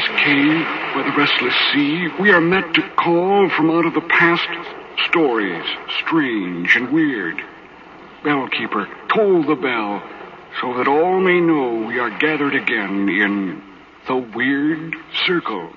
This cave by the restless sea, we are met to call from out of the past stories, strange and weird. Bellkeeper, toll the bell, so that all may know we are gathered again in the Weird Circle.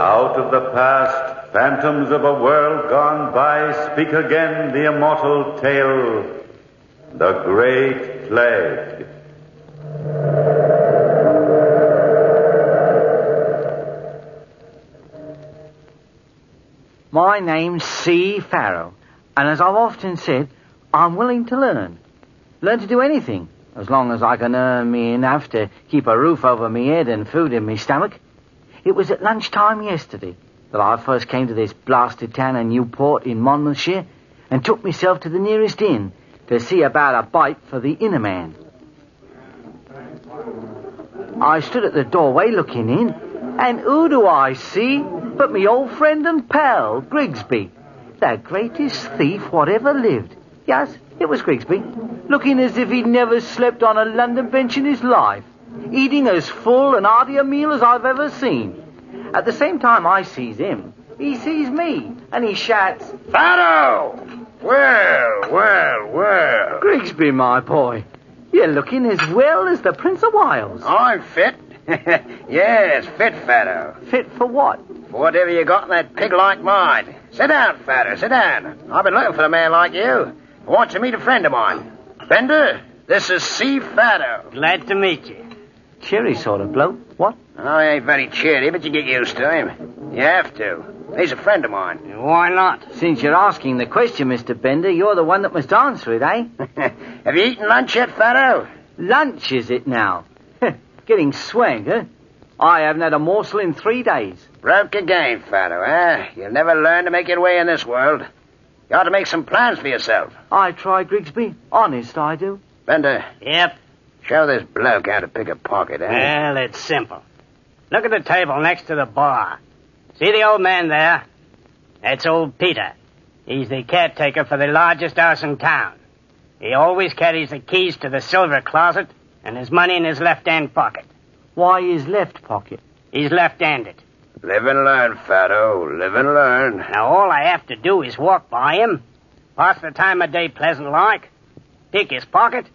Out of the past, phantoms of a world gone by, speak again the immortal tale, the Great Plague. My name's C. Farrow, and as I've often said, I'm willing to learn. Learn to do anything, as long as I can earn me enough to keep a roof over me head and food in me stomach. It was at lunchtime yesterday that I first came to this blasted town of Newport in Monmouthshire and took myself to the nearest inn to see about a bite for the inner man. I stood at the doorway looking in, and who do I see but me old friend and pal, Grigsby, the greatest thief whatever lived. Yes, it was Grigsby, looking as if he'd never slept on a London bench in his life, eating as full and hearty a meal as I've ever seen. At the same time I sees him, he sees me, and he shouts, Farrow! Well, well, well. Grigsby, my boy, you're looking as well as the Prince of Wales. I'm fit. yes, fit, Farrow. Fit for what? For whatever you got in that pig-like mind. Sit down, Farrow, sit down. I've been looking for a man like you. I want to meet a friend of mine. Bender, this is C. Farrow. Glad to meet you. Cheery sort of bloke. What? Oh, he ain't very cheery, but you get used to him. You have to. He's a friend of mine. Why not? Since you're asking the question, Mr. Bender, you're the one that must answer it, eh? have you eaten lunch yet, Farrow? Lunch, is it now? Getting swank, huh? I haven't had a morsel in three days. Broke again, Farrow, eh? You'll never learn to make your way in this world. You ought to make some plans for yourself. I try, Grigsby. Honest, I do. Bender, Yep. Show this bloke how to pick a pocket, eh? Well, it's simple. Look at the table next to the bar. See the old man there? That's old Peter. He's the caretaker for the largest house in town. He always carries the keys to the silver closet and his money in his left-hand pocket. Why his left pocket? He's left-handed. Live and learn, Farrow. Live and learn. Now all I have to do is walk by him, pass the time of day pleasant like, pick his pocket,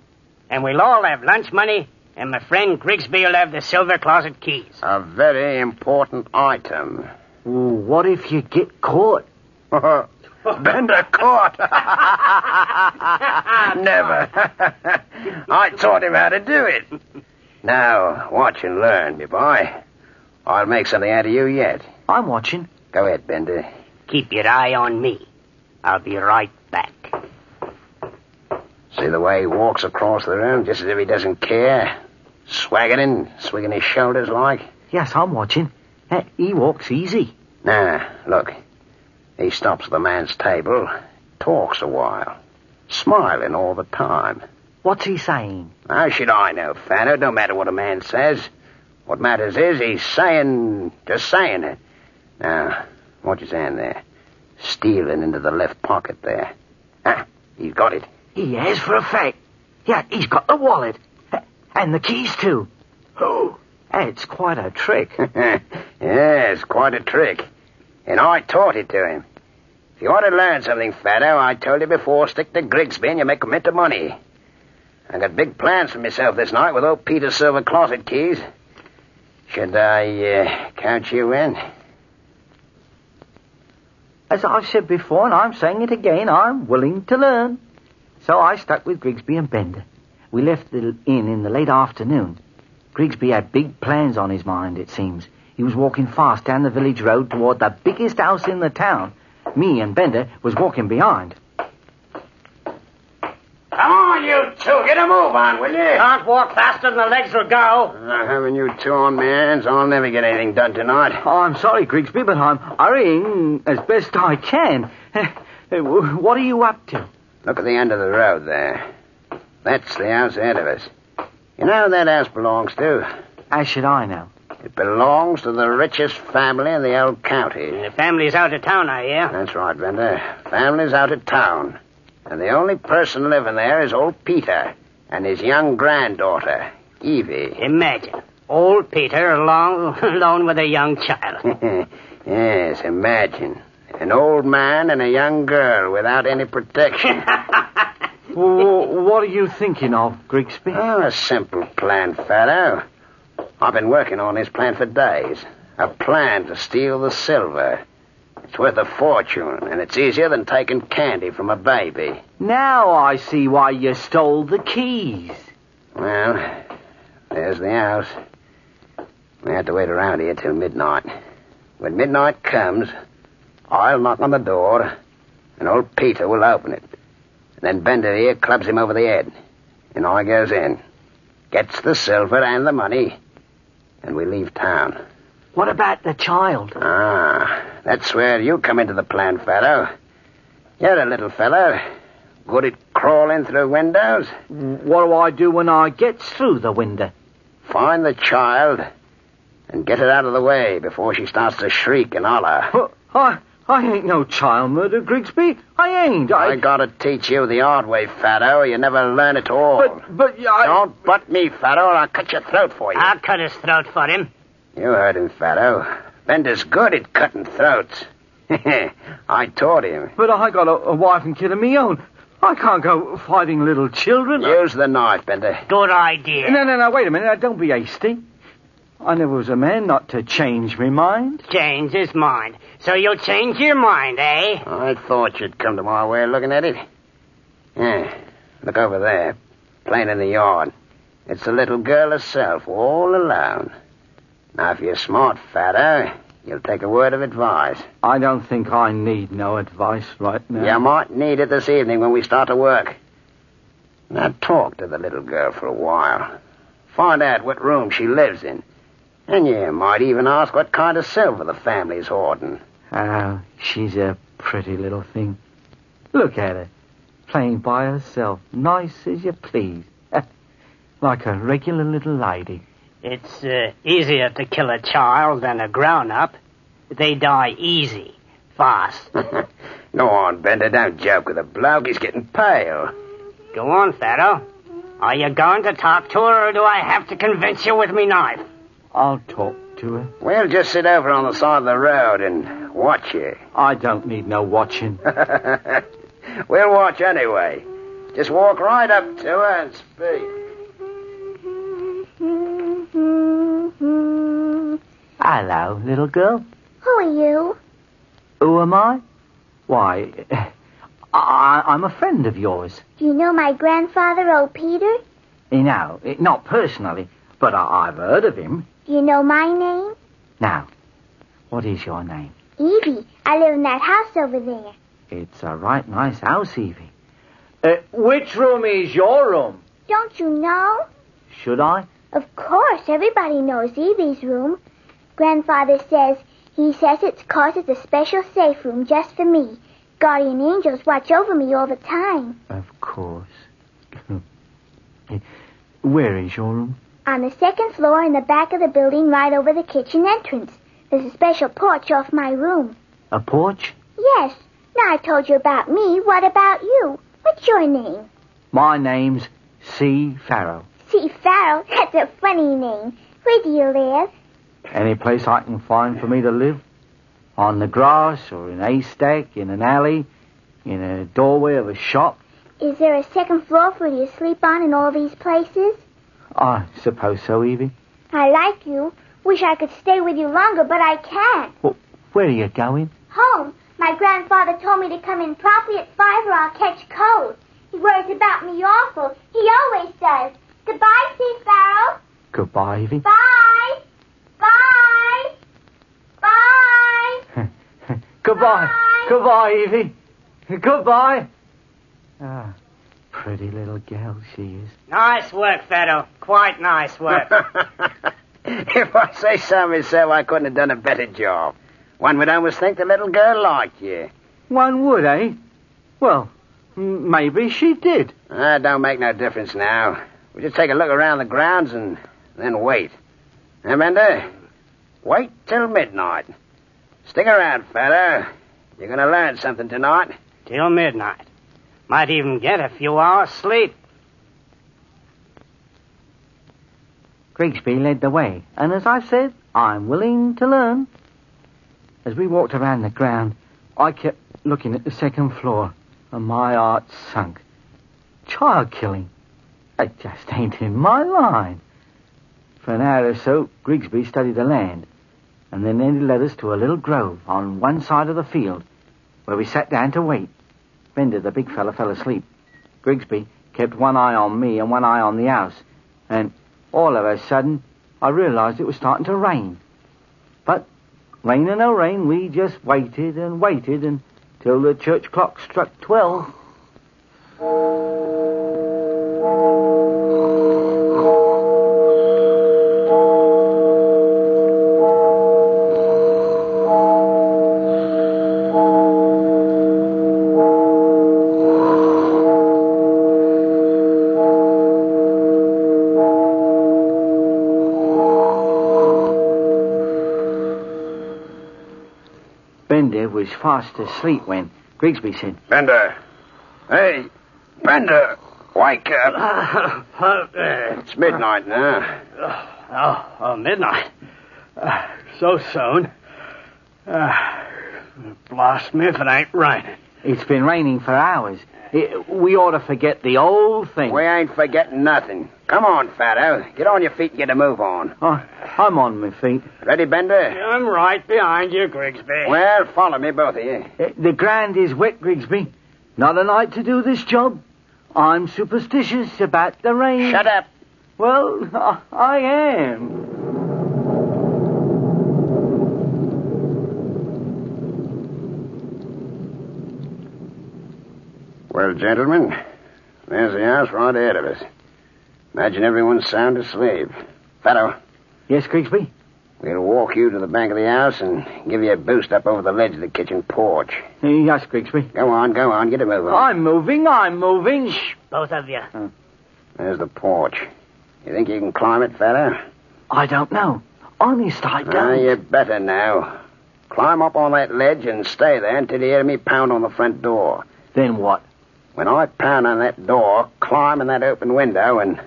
and we'll all have lunch money, and my friend Grigsby will have the silver closet keys. A very important item. Ooh, what if you get caught? Bender caught. Never. I taught him how to do it. Now, watch and learn, me boy. I'll make something out of you yet. I'm watching. Go ahead, Bender. Keep your eye on me. I'll be right back. See the way he walks across the room, just as if he doesn't care? Swaggering, swinging his shoulders like? Yes, I'm watching. Eh, He walks easy. Nah, look. He stops at the man's table, talks a while, smiling all the time. What's he saying? How should I know, Fanner? Don't matter what a man says. What matters is he's saying, just saying it. Now, watch his hand there. Stealing into the left pocket there. Ah, he's got it. He has for a fact. Yeah, he's got the wallet. And the keys, too. Oh, it's quite a trick. yes, quite a trick. And I taught it to him. If you want to learn something, Fatto, I told you before, stick to Grigsby and you make a mint of money. I got big plans for myself this night with old Peter's silver closet keys. Should I uh, count you in? As I've said before, and I'm saying it again, I'm willing to learn. So I stuck with Grigsby and Bender. We left the inn in the late afternoon. Grigsby had big plans on his mind, it seems. He was walking fast down the village road toward the biggest house in the town. Me and Bender was walking behind. Come on, you you two, get a move on, will you? Can't walk faster than the legs will go. Uh, having you two on my hands, I'll never get anything done tonight. Oh, I'm sorry, Grigsby, but I'm hurrying as best I can. what are you up to? Look at the end of the road there. That's the house ahead of us. You know who that house belongs to? How should I know? It belongs to the richest family in the old county. The family's out of town, I hear. That's right, Bender. Family's out of town. And the only person living there is old Peter and his young granddaughter, Evie. Imagine. Old Peter alone, alone with a young child. yes, imagine. An old man and a young girl without any protection. well, what are you thinking of, Grigsby? Oh, a simple plan, Fatto. I've been working on this plan for days. A plan to steal the silver. It's worth a fortune, and it's easier than taking candy from a baby. Now I see why you stole the keys. Well, there's the house. We have to wait around here till midnight. When midnight comes, I'll knock on the door, and old Peter will open it. And then Bender here clubs him over the head. And I goes in, gets the silver and the money, and we leave town. What about the child? Ah, that's where you come into the plan, Fatto. You're a little fellow. Good at crawling through windows. What do I do when I get through the window? Find the child and get it out of the way before she starts to shriek and holler. I, I ain't no child murder, Grigsby. I ain't. I, I gotta teach you the hard way, Fatto, or you never learn at all. But, but, I... Don't butt me, Fatto, or I'll cut your throat for you. I'll cut his throat for him. You heard him, Fatto. Bender's good at cutting throats. I taught him. But I got a, a wife and kid of me own. I can't go fighting little children. Use the knife, Bender. Good idea. No, no, no, wait a minute. Don't be hasty. I never was a man not to change my mind. Change his mind. So you'll change your mind, eh? I thought you'd come to my way of looking at it. Yeah, look over there, playing in the yard. It's the little girl herself, all alone. Now, if you're smart, Fatto, you'll take a word of advice. I don't think I need no advice right now. You might need it this evening when we start to work. Now, talk to the little girl for a while. Find out what room she lives in. And you might even ask what kind of silver the family's hoarding. Oh, she's a pretty little thing. Look at her, playing by herself, nice as you please. like a regular little lady. It's uh, easier to kill a child than a grown-up. They die easy, fast. Go on, Bender, don't joke with a bloke. He's getting pale. Go on, Fatto. Are you going to talk to her, or do I have to convince you with me knife? I'll talk to her. We'll just sit over on the side of the road and watch you. I don't need no watching. we'll watch anyway. Just walk right up to her and speak. Hello, little girl. Who are you? Who am I? Why, I, I'm a friend of yours. Do you know my grandfather, old Peter? You know, not personally, but I, I've heard of him. You know my name? Now, what is your name? Evie. I live in that house over there. It's a right nice house, Evie. Uh, which room is your room? Don't you know? Should I? Of course, everybody knows Evie's room. Grandfather says he says it's 'cause it's a special safe room just for me. Guardian angels watch over me all the time. Of course. Where is your room? On the second floor in the back of the building right over the kitchen entrance. There's a special porch off my room. A porch? Yes. Now I've told you about me. What about you? What's your name? My name's C. Farrow. C. Farrow? That's a funny name. Where do you live? Any place I can find for me to live. On the grass or in a haystack, in an alley, in a doorway of a shop. Is there a second floor for you to sleep on in all these places? I suppose so, Evie. I like you. Wish I could stay with you longer, but I can't. Well, where are you going? Home. My grandfather told me to come in promptly at five or I'll catch cold. He worries about me awful. He always does. Goodbye, Steve Farrow. Goodbye, Evie. Bye. Bye. Bye. Goodbye. Bye. Goodbye, Evie. Goodbye. Ah, Pretty little girl she is. Nice work, Fado. Quite nice work. if I say so myself, I couldn't have done a better job. One would almost think the little girl liked you. One would, eh? Well, m- maybe she did. That don't make no difference now. We'll just take a look around the grounds and then wait. Hey, Bender? Wait till midnight. Stick around, fella. You're going to learn something tonight. Till midnight. Might even get a few hours sleep. Grigsby led the way, and as I said, I'm willing to learn. As we walked around the ground, I kept looking at the second floor, and my heart sunk. Child killing. It just ain't in my line. For an hour or so, Grigsby studied the land, and then he led us to a little grove on one side of the field, where we sat down to wait. The big fella, fell asleep. Grigsby kept one eye on me and one eye on the house, and all of a sudden, I realized it was starting to rain. But, rain or no rain, we just waited and waited until the church clock struck twelve. Bender was fast asleep when Grigsby said, Bender. Hey, Bender. Wake up. It's midnight now. Oh, oh midnight. Uh, so soon. Uh, blast me if it ain't raining. It's been raining for hours. It, we ought to forget the old thing. We ain't forgetting nothing. Come on, Fatto. Get on your feet and get a move on. Oh, I'm on my feet. Ready, Bender? I'm right behind you, Grigsby. Well, follow me, both of you. Uh, The ground is wet, Grigsby. Not a night to do this job. I'm superstitious about the rain. Shut up. Well, I, I am. Well, gentlemen, there's the house right ahead of us. Imagine everyone's sound asleep. Fatto, Yes, Grigsby? we'll walk you to the back of the house and give you a boost up over the ledge of the kitchen porch. Yes, Grigsby. Go on, go on, get a move on. I'm moving, I'm moving. Both of you. There's the porch. You think you can climb it, Fatto? I don't know. Honest, I don't. Ah, you better now. Climb up on that ledge and stay there until you hear me pound on the front door. Then what? When I pound on that door, climb in that open window and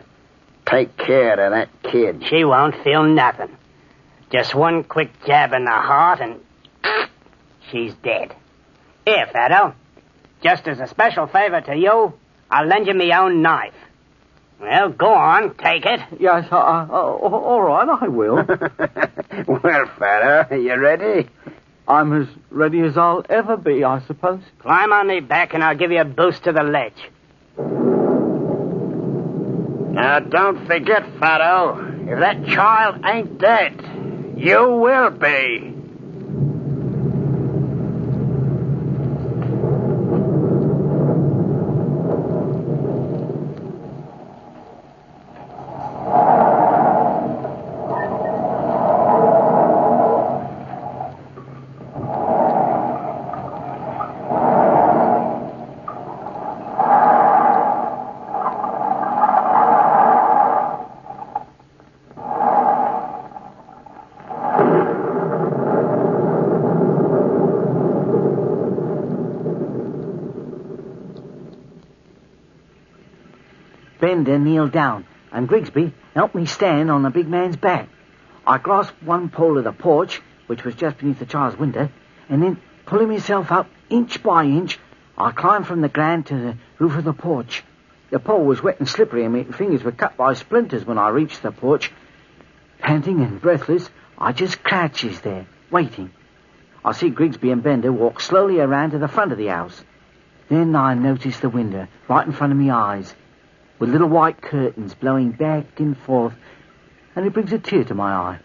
take care of that kid. She won't feel nothing. Just one quick jab in the heart and she's dead. Here, Fado. Just as a special favor to you, I'll lend you my own knife. Well, go on, take it. Yes, uh, uh, all right, I will. well, Fatto, you ready? I'm as ready as I'll ever be, I suppose. Climb on me back and I'll give you a boost to the ledge. Now, don't forget, Fatto, if that child ain't dead, you will be. Bender kneeled down, and Grigsby helped me stand on the big man's back. I grasped one pole of the porch, which was just beneath the child's window, and then, pulling myself up inch by inch, I climbed from the ground to the roof of the porch. The pole was wet and slippery, and my fingers were cut by splinters when I reached the porch. Panting and breathless, I just crouches there, waiting. I see Grigsby and Bender walk slowly around to the front of the house. Then I notice the window, right in front of me eyes with little white curtains blowing back and forth, and it brings a tear to my eye.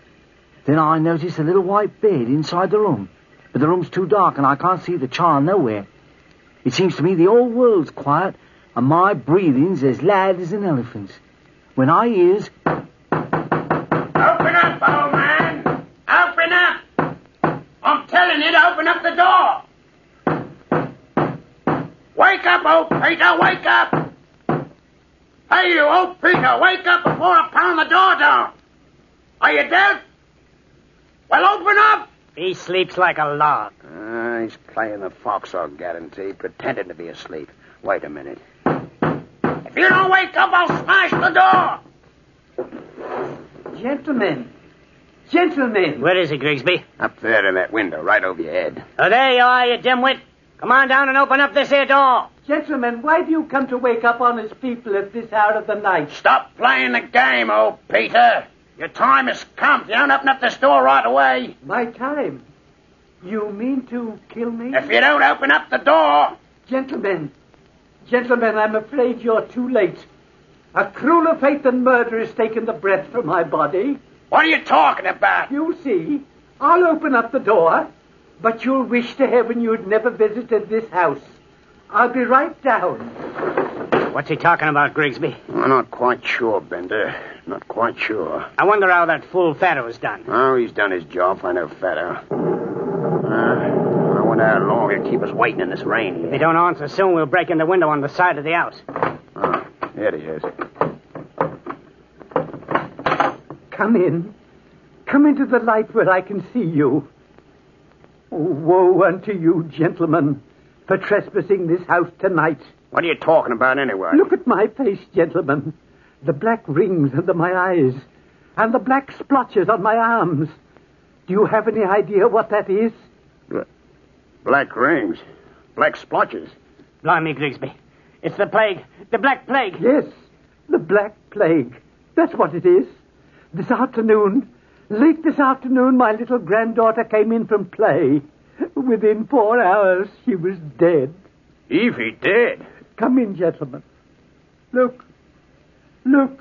Then I notice a little white bed inside the room, but the room's too dark and I can't see the child nowhere. It seems to me the whole world's quiet, and my breathing's as loud as an elephant's. When I hears, Open up, old man! Open up! I'm telling you to open up the door! Wake up, old Peter, wake up! Hey, you old Peter, wake up before I pound the door down! Are you dead? Well, open up! He sleeps like a log. Uh, he's playing the fox, I'll guarantee, pretending to be asleep. Wait a minute. If you don't wake up, I'll smash the door! Gentlemen, gentlemen. Where is he, Grigsby? Up there in that window, right over your head. Oh, there you are, you dimwit. Come on down and open up this here door. Gentlemen, why do you come to wake up honest people at this hour of the night? Stop playing the game, old Peter. Your time has come. If you don't open up this door right away, My time. You mean to kill me? if you don't open up the door, Gentlemen, gentlemen, I'm afraid you're too late. A crueler fate than murder has taken the breath from my body. what are you talking about? You see, I'll open up the door, but you'll wish to heaven you'd never visited this house. I'll be right down. What's he talking about, Grigsby? I'm not quite sure, Bender. Not quite sure. I wonder how that fool Fato's done. Oh, he's done his job. I know Fatto. Uh, I wonder how long he'll keep us waiting in this rain If here. he don't answer soon, we'll break in the window on the side of the house. Oh, there he is. Come in. Come into the light where I can see you. Oh, woe unto you, gentlemen, for trespassing this house tonight. What are you talking about anyway? Look at my face, gentlemen. The black rings under my eyes, and the black splotches on my arms. Do you have any idea what that is? Black rings. Black splotches. Blimey, Grigsby. It's the plague. The Black Plague. Yes, the Black Plague. That's what it is. This afternoon, late this afternoon, my little granddaughter came in from play. Within four hours, she was dead. Evie dead. Come in, gentlemen. Look. Look.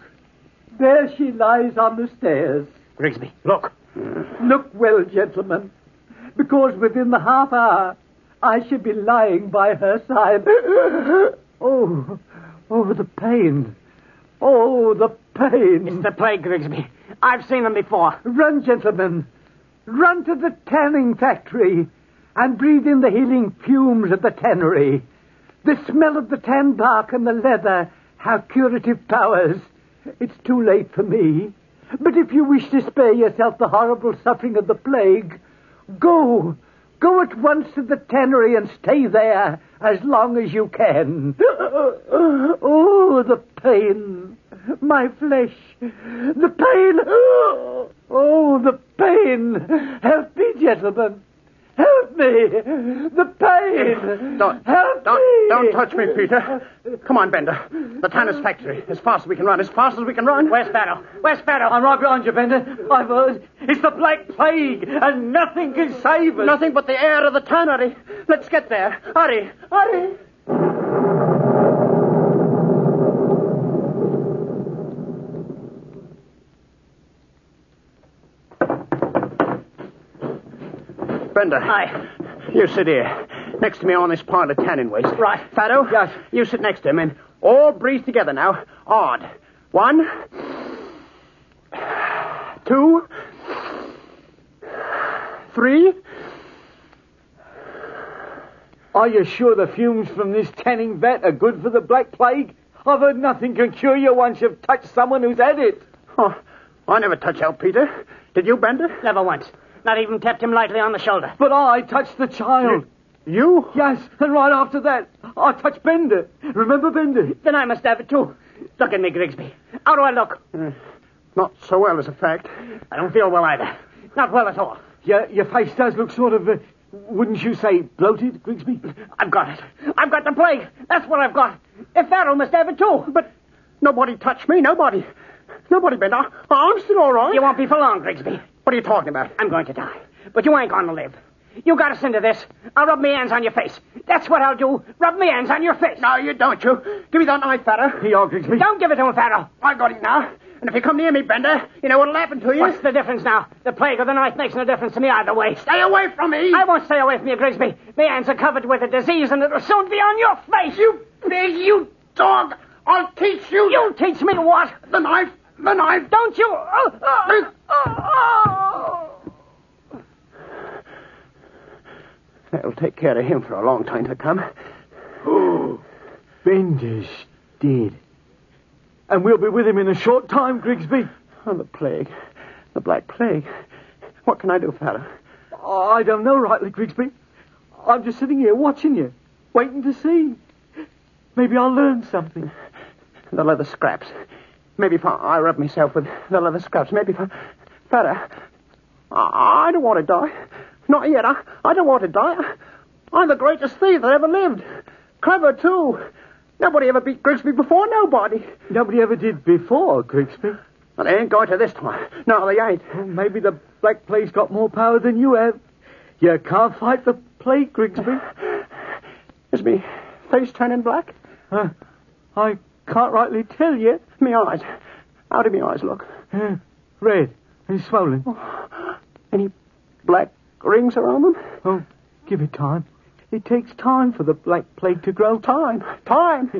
There she lies on the stairs. Grigsby, look. Look well, gentlemen, because within the half hour I shall be lying by her side. Oh, oh, the pain. Oh, the pain. It's the plague, Grigsby. I've seen them before. Run, gentlemen. Run to the tanning factory and breathe in the healing fumes of the tannery. The smell of the tan bark and the leather have curative powers. It's too late for me. But if you wish to spare yourself the horrible suffering of the plague, go. Go at once to the tannery and stay there as long as you can. Oh, the pain. My flesh. The pain. Oh, the pain. Help me, gentlemen. Help me. The pain. Don't, Help don't, me. don't touch me, Peter. Come on, Bender. The Tanner's factory. As fast as we can run. As fast as we can run. Where's Fato? Where's Fato? I'm right behind you, Bender. I've heard. It's the Black Plague, and nothing can save us. Nothing but the air of the tannery. Let's get there. Hurry, hurry. Bender. Aye. You sit here, next to me on this pile of tanning waste. Right. Fado? Yes. You sit next to him and all breathe together now. Odd. One. Two. Three. Are you sure the fumes from this tanning vat are good for the Black Plague? I've heard nothing can cure you once you've touched someone who's had it. Oh, I never touch out Peter. Did you, Bender? Never once. Not even tapped him lightly on the shoulder. But I touched the child. You? Yes, and right after that, I touched Bender. Remember Bender? Then I must have it too. Look at me, Grigsby. How do I look? Not so well, as a fact. I don't feel well either. Not well at all. Your, your face does look sort of, uh, wouldn't you say, bloated, Grigsby? I've got it. I've got the plague. That's what I've got. If Fato must have it too. But nobody touched me. Nobody. Nobody, Bender. I'm still all right. You won't be for long, Grigsby. What are you talking about? I'm going to die. But you ain't going to live. You got us into this. I'll rub my hands on your face. That's what I'll do. Rub my hands on your face. No, you don't, you. Give me that knife, Fatter. He are, Grigsby. Don't give it to him, Fato. I got it now. And if you come near me, Bender, you know what'll happen to you. What's the difference now? The plague or the knife makes no difference to me either way. Stay away from me. I won't stay away from you, Grigsby. My hands are covered with a disease and it'll soon be on your face. You pig, you dog! I'll teach you! You'll teach me what? The knife! The knife! Don't you? Oh, oh, oh, oh oh. That'll take care of him for a long time to come. Oh, Bender's dead. And we'll be with him in a short time, Grigsby. Oh, the plague. The Black Plague. What can I do, fella? I don't know rightly, Grigsby. I'm just sitting here watching you, waiting to see. Maybe I'll learn something. The leather scraps. Maybe if I, I rub myself with the leather scraps, maybe if I, I don't want to die. Not yet. I, I don't want to die. I'm the greatest thief that ever lived. Clever, too. Nobody ever beat Grigsby before, nobody. Nobody ever did before, Grigsby. But they ain't going to this time. No, they ain't. Well, maybe the Black Plague's got more power than you have. You can't fight the plague, Grigsby. Is me face turning black? Uh, I can't rightly tell yet. Me eyes. How do me eyes look? Uh, red and swollen. Any black rings around them? Oh, give it time. It takes time for the Black Plague to grow. Time. Time.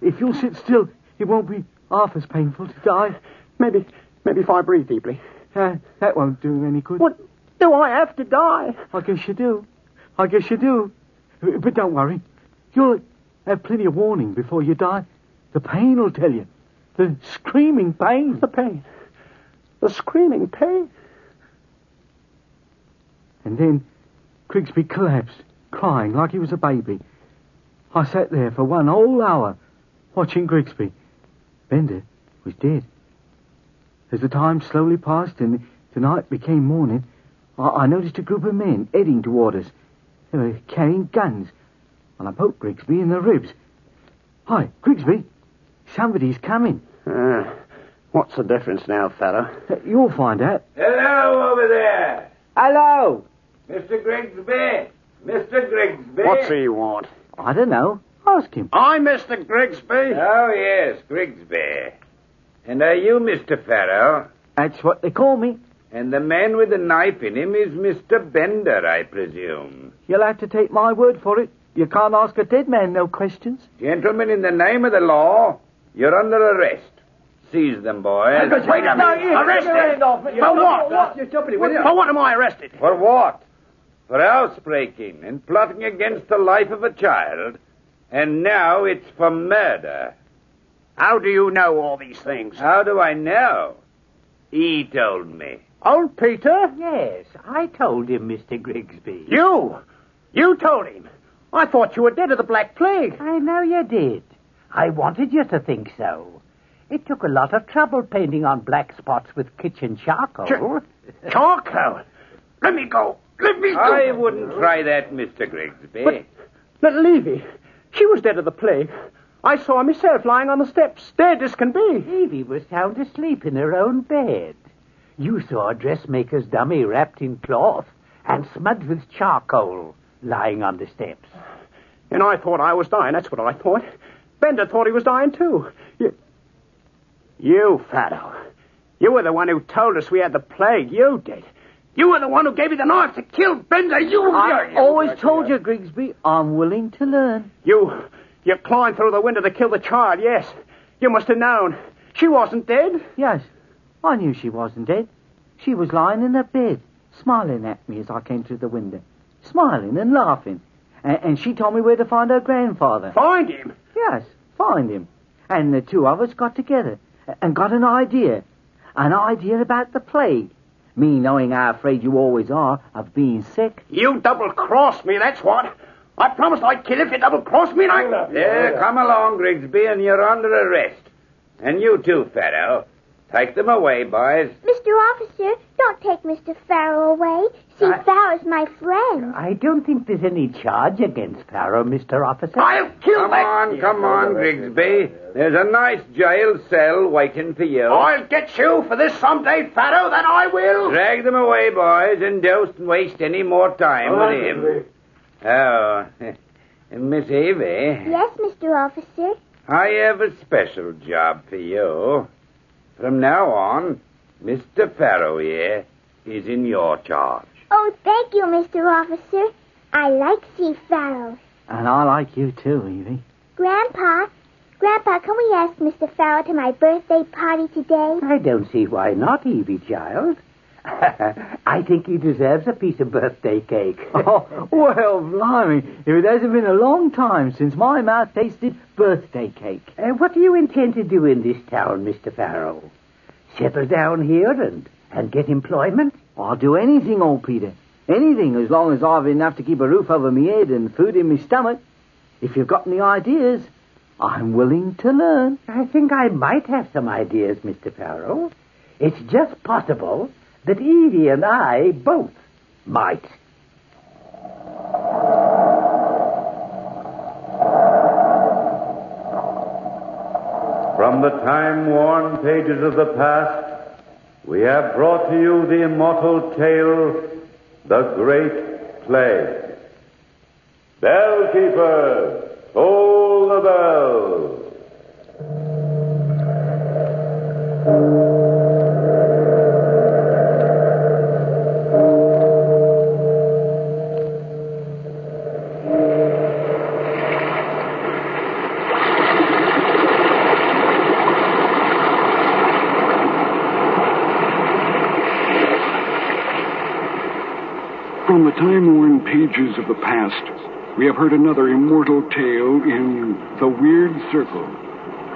If you'll sit still, it won't be half as painful to die. Maybe, maybe if I breathe deeply. Uh, that won't do any good. What? Do I have to die? I guess you do. I guess you do. But don't worry. You'll have plenty of warning before you die. The pain will tell you. The screaming pain. The pain. The screaming pain. And then Grigsby collapsed, crying like he was a baby. I sat there for one whole hour, watching Grigsby. Bender was dead. As the time slowly passed and the night became morning, I, I noticed a group of men heading toward us. They were carrying guns, and I poked Grigsby in the ribs. Hi, Grigsby, somebody's coming. Uh, what's the difference now, fella? You'll find out. Hello over there. Hello. Mr. Grigsby. Mr. Grigsby. What's he want? I don't know. Ask him. I'm Mr. Grigsby. Oh, yes, Grigsby. And are you Mr. Farrow? That's what they call me. And the man with the knife in him is Mr. Bender, I presume. You'll have to take my word for it. You can't ask a dead man no questions. Gentlemen, in the name of the law, you're under arrest. Seize them, boys. Wait a minute. Arrested? For what? For what am I arrested? For what? For housebreaking and plotting against the life of a child. And now it's for murder. How do you know all these things? How do I know? He told me. Old Peter? Yes, I told him, Mr. Grigsby. You? You told him? I thought you were dead of the Black Plague. I know you did. I wanted you to think so. It took a lot of trouble painting on black spots with kitchen charcoal. Charcoal? Let me go. Let me go. I wouldn't try that, Mr. Grigsby. But, little Evie, she was dead of the plague. I saw her myself lying on the steps, dead as can be. Evie was sound asleep in her own bed. You saw a dressmaker's dummy wrapped in cloth and smudged with charcoal lying on the steps. And I thought I was dying. That's what I thought. Bender thought he was dying, too. You, you Fatto. You were the one who told us we had the plague. You did. You were the one who gave me the knife to kill Bender. You. I always told you, Grigsby, I'm willing to learn. You. You climbed through the window to kill the child, yes. You must have known. She wasn't dead. Yes, I knew she wasn't dead. She was lying in her bed, smiling at me as I came through the window. Smiling and laughing. And, and she told me where to find her grandfather. Find him. Yes, find him. And the two of us got together and got an idea. An idea about the plague. Me knowing how afraid you always are of being sick. You double-crossed me, that's what. I promised I'd kill if you double-crossed me, and I... There, come along, Grigsby, and you're under arrest. And you too, Farrow. Take them away, boys. Mr. Officer, don't take Mr. Farrow away. See, I- Farrow's my friend. I don't think there's any charge against Farrow, Mr. Officer. I'll kill Come that... on, come on, Grigsby. There's a nice jail cell waiting for you. I'll get you for this someday, Fatto, that I will. Drag them away, boys, and don't waste any more time with him. Oh, Miss Evie, Yes, Mr. Officer. I have a special job for you. From now on, Mr. Farrow here is in your charge. Oh, thank you, Mr. Officer. I like C. Farrow. And I like you too, Evie. Grandpa, Grandpa, can we ask Mr. Farrell to my birthday party today? I don't see why not, Evie, child. I think he deserves a piece of birthday cake. oh, well, blimey, if it hasn't been a long time since my mouth tasted birthday cake. Uh, what do you intend to do in this town, Mr. Farrell? Settle down here and, and get employment? I'll do anything, old Peter. Anything, as long as I've enough to keep a roof over my head and food in my stomach. If you've got any ideas, I'm willing to learn. I think I might have some ideas, Mr. Farrell. It's just possible that Evie and I both might. From the time-worn pages of the past, we have brought to you the immortal tale, The Great Plague. Bellkeeper, toll the bell. We have heard another immortal tale in The Weird Circle.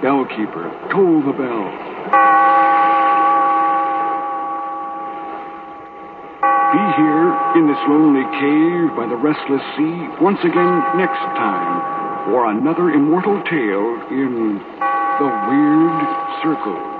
Bellkeeper, toll the bell. Be here in this lonely cave by the restless sea once again next time for another immortal tale in The Weird Circle.